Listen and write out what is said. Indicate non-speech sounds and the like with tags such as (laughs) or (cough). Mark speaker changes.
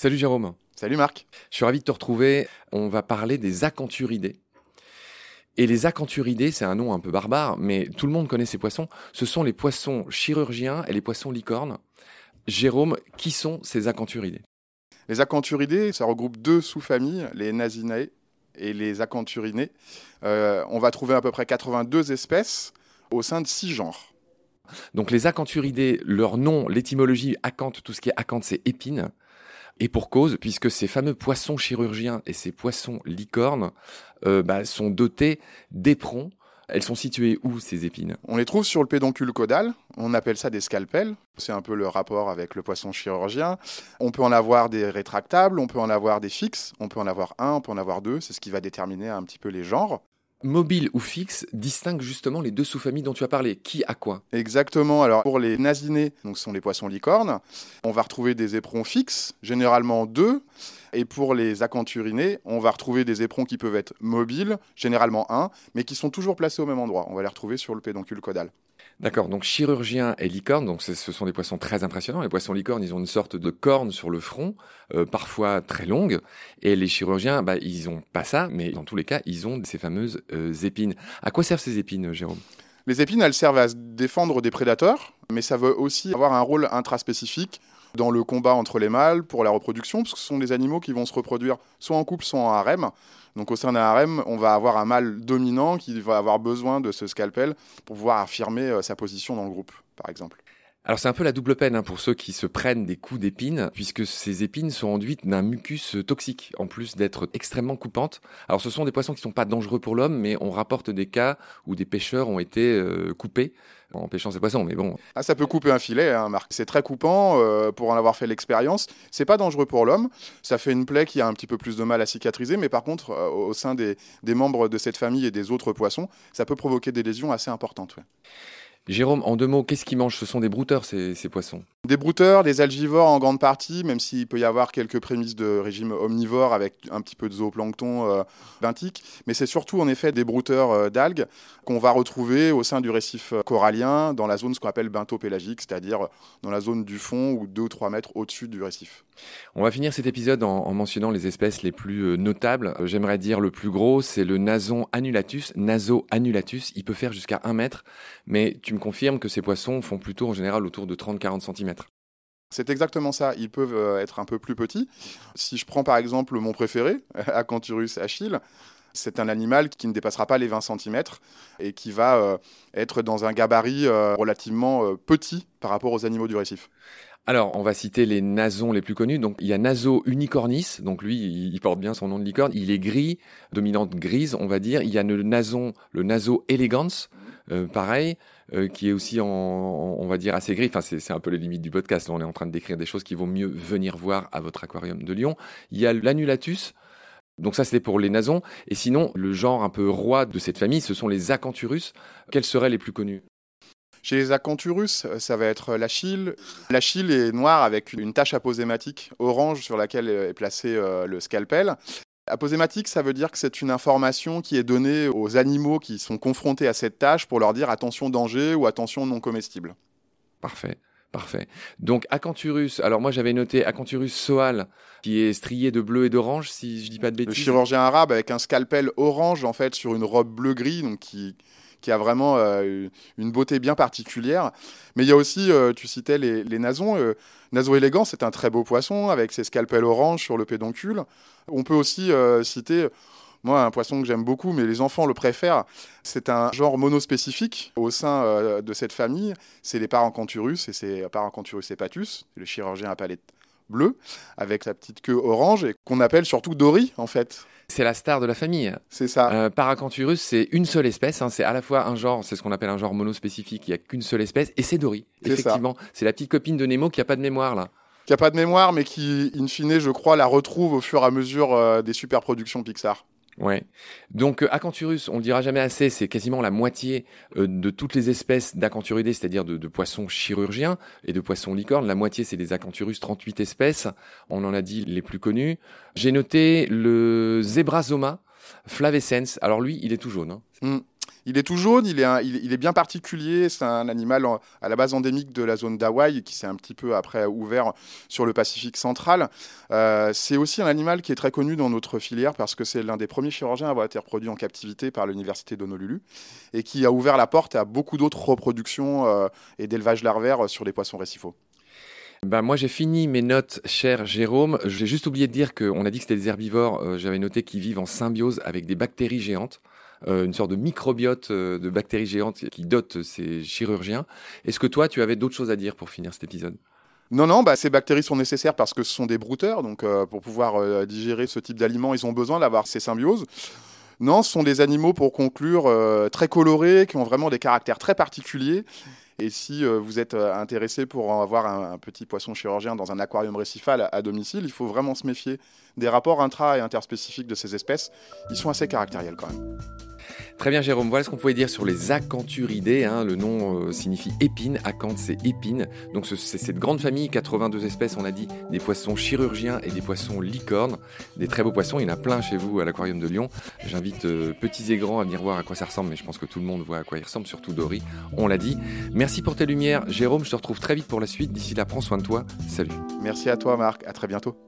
Speaker 1: Salut Jérôme.
Speaker 2: Salut Marc.
Speaker 1: Je suis ravi de te retrouver. On va parler des acanthuridés. Et les acanthuridés, c'est un nom un peu barbare, mais tout le monde connaît ces poissons. Ce sont les poissons chirurgiens et les poissons licornes. Jérôme, qui sont ces acanthuridés
Speaker 2: Les acanthuridés, ça regroupe deux sous-familles, les nasinae et les acanthurinés. Euh, on va trouver à peu près 82 espèces au sein de six genres.
Speaker 1: Donc les acanthuridés, leur nom, l'étymologie acanthe, tout ce qui est acanthe, c'est épine. Et pour cause, puisque ces fameux poissons chirurgiens et ces poissons licornes euh, bah, sont dotés d'éperons. Elles sont situées où ces épines?
Speaker 2: On les trouve sur le pédoncule caudal. On appelle ça des scalpels. C'est un peu le rapport avec le poisson chirurgien. On peut en avoir des rétractables, on peut en avoir des fixes, on peut en avoir un, on peut en avoir deux. C'est ce qui va déterminer un petit peu les genres
Speaker 1: mobile ou fixe distingue justement les deux sous-familles dont tu as parlé. Qui a quoi?
Speaker 2: Exactement. Alors pour les nasinés, donc ce sont les poissons licornes, on va retrouver des éperons fixes, généralement deux. Et pour les acanthurinés, on va retrouver des éperons qui peuvent être mobiles, généralement un, mais qui sont toujours placés au même endroit. On va les retrouver sur le pédoncule caudal.
Speaker 1: D'accord, donc chirurgien et licorne, donc ce sont des poissons très impressionnants. Les poissons licornes, ils ont une sorte de corne sur le front, euh, parfois très longue, et les chirurgiens, bah, ils n'ont pas ça, mais dans tous les cas, ils ont ces fameuses épines. À quoi servent ces épines, Jérôme?
Speaker 2: Les épines, elles servent à se défendre des prédateurs, mais ça veut aussi avoir un rôle intraspécifique dans le combat entre les mâles pour la reproduction, parce que ce sont des animaux qui vont se reproduire soit en couple, soit en harem. Donc au sein d'un harem, on va avoir un mâle dominant qui va avoir besoin de ce scalpel pour pouvoir affirmer euh, sa position dans le groupe, par exemple.
Speaker 1: Alors c'est un peu la double peine hein, pour ceux qui se prennent des coups d'épines, puisque ces épines sont enduites d'un mucus toxique, en plus d'être extrêmement coupantes. Alors ce sont des poissons qui ne sont pas dangereux pour l'homme, mais on rapporte des cas où des pêcheurs ont été euh, coupés en pêchant ces poissons. Mais bon.
Speaker 2: Ah, ça peut couper un filet, hein, Marc. C'est très coupant euh, pour en avoir fait l'expérience. C'est pas dangereux pour l'homme. Ça fait une plaie qui a un petit peu plus de mal à cicatriser, mais par contre, euh, au sein des, membres de cette famille et des autres poissons, ça peut provoquer des lésions assez importantes.
Speaker 1: Jérôme, en deux mots, qu'est-ce qu'ils mangent Ce sont des brouteurs, ces, poissons
Speaker 2: Des brouteurs, des algivores en grande partie, même s'il peut y avoir quelques prémices de régime omnivore avec un petit peu de zooplancton euh, benthique. Mais c'est surtout en effet des brouteurs euh, d'algues qu'on va retrouver au sein du récif euh, corallien, dans la zone ce qu'on appelle bentopélagique, c'est-à-dire dans la zone du fond ou 2 ou 3 mètres au-dessus du récif.
Speaker 1: On va finir cet épisode en, mentionnant les espèces les plus euh, notables. J'aimerais dire le plus gros, c'est le nason annulatus. Naso annulatus, il peut faire jusqu'à 1 mètre, mais tu me confirmes que ces poissons font plutôt en général autour de 30-40 cm.
Speaker 2: C'est exactement ça. Ils peuvent euh, être un peu plus petits. Si je prends par exemple mon préféré, (laughs) Acanthurus achille, c'est un animal qui ne dépassera pas les 20 cm et qui va euh, être dans un gabarit relativement petit par rapport aux animaux du récif.
Speaker 1: Alors, on va citer les nasons les plus connus. Donc, il y a Naso unicornis. Donc, lui, il porte bien son nom de licorne. Il est gris, dominante grise, on va dire. Il y a le nason, le Naso elegans, euh, pareil, euh, qui est aussi on va dire, assez gris. Enfin, c'est un peu les limites du podcast. On est en train de décrire des choses qui vont mieux venir voir à votre aquarium de Lyon. Il y a l'annulatus. Donc ça, c'était pour les nasons. Et sinon, le genre un peu roi de cette famille, ce sont les acanthurus. Quels seraient les plus connus?
Speaker 2: Chez les acanthurus, ça va être l'achille. L'achille est noir avec une tache aposématique orange sur laquelle est placé euh, le scalpel. Aposématique, ça veut dire que c'est une information qui est donnée aux animaux qui sont confrontés à cette tâche pour leur dire attention danger ou attention non comestible.
Speaker 1: Parfait. Parfait. Donc Acanthurus, alors moi j'avais noté Acanthurus soal, qui est strié de bleu et d'orange, si je dis pas de bêtises.
Speaker 2: Le chirurgien arabe avec un scalpel orange en fait sur une robe bleu-gris, donc qui, qui a vraiment euh, une beauté bien particulière. Mais il y a aussi, euh, tu citais les, les nasons. Euh, élégant, c'est un très beau poisson avec ses scalpels orange sur le pédoncule. On peut aussi citer moi, un poisson que j'aime beaucoup, mais les enfants le préfèrent, c'est un genre monospécifique au sein de cette famille. C'est les Parancanthurus et c'est Parancanthurus hepatus, le chirurgien à palette bleue, avec sa petite queue orange et qu'on appelle surtout Dory en fait.
Speaker 1: C'est la star de la famille.
Speaker 2: C'est ça.
Speaker 1: Euh, Paracanthurus, c'est une seule espèce. Hein. c'est à la fois un genre, c'est ce qu'on appelle un genre monospécifique. Il n'y a qu'une seule espèce, et c'est Dory. Effectivement, c'est la petite copine de Nemo qui a pas de mémoire là.
Speaker 2: Qui a pas de mémoire, mais qui, in fine, je crois, la retrouve au fur et à mesure euh, des super productions Pixar.
Speaker 1: Ouais. Donc euh, Acanthurus, on le dira jamais assez, c'est quasiment la moitié euh, de toutes les espèces d'Acanthuridés, c'est-à-dire de, poissons chirurgiens et de poissons licornes. La moitié, c'est des Acanthurus, 38 espèces. On en a dit les plus connus. J'ai noté le Zebrazoma. Flavescence. Alors lui, il est tout jaune. Hein.
Speaker 2: Mm. Il est tout jaune, il est, bien particulier. C'est un animal à la base endémique de la zone d'Hawaï qui s'est un petit peu après ouvert sur le Pacifique central. Euh, c'est aussi un animal qui est très connu dans notre filière parce que c'est l'un des premiers chirurgiens à avoir été reproduit en captivité par l'université d'Honolulu et qui a ouvert la porte à beaucoup d'autres reproductions euh, et d'élevage larvaire sur les poissons récifaux.
Speaker 1: Ben moi j'ai fini mes notes, cher Jérôme. J'ai juste oublié de dire qu'on a dit que c'était des herbivores. Euh, j'avais noté qu'ils vivent en symbiose avec des bactéries géantes. Euh, une sorte de microbiote euh, de bactéries géantes qui dote ces chirurgiens. Est-ce que toi, tu avais d'autres choses à dire pour finir cet épisode?
Speaker 2: Non, non, bah, ces bactéries sont nécessaires parce que ce sont des brouteurs, donc euh, pour pouvoir digérer ce type d'aliments, ils ont besoin d'avoir ces symbioses. Non, ce sont des animaux, pour conclure, très colorés, qui ont vraiment des caractères très particuliers. Et si vous êtes intéressé pour avoir un, petit poisson chirurgien dans un aquarium récifal à, domicile, il faut vraiment se méfier des rapports intra- et interspécifiques de ces espèces. Ils sont assez caractériels quand même.
Speaker 1: Très bien Jérôme, voilà ce qu'on pouvait dire sur les acanthuridés. Hein. Le nom euh, signifie épine, acanthe c'est épine. Donc c'est cette grande famille, 82 espèces on a dit, des poissons chirurgiens et des poissons licornes. Des très beaux poissons, il y en a plein chez vous à l'aquarium de Lyon. J'invite euh, petits et grands à venir voir à quoi ça ressemble, mais je pense que tout le monde voit à quoi il ressemble, surtout Dory, on l'a dit. Merci pour tes lumières Jérôme, je te retrouve très vite pour la suite. D'ici là, prends soin de toi. Salut.
Speaker 2: Merci à toi Marc, à très bientôt.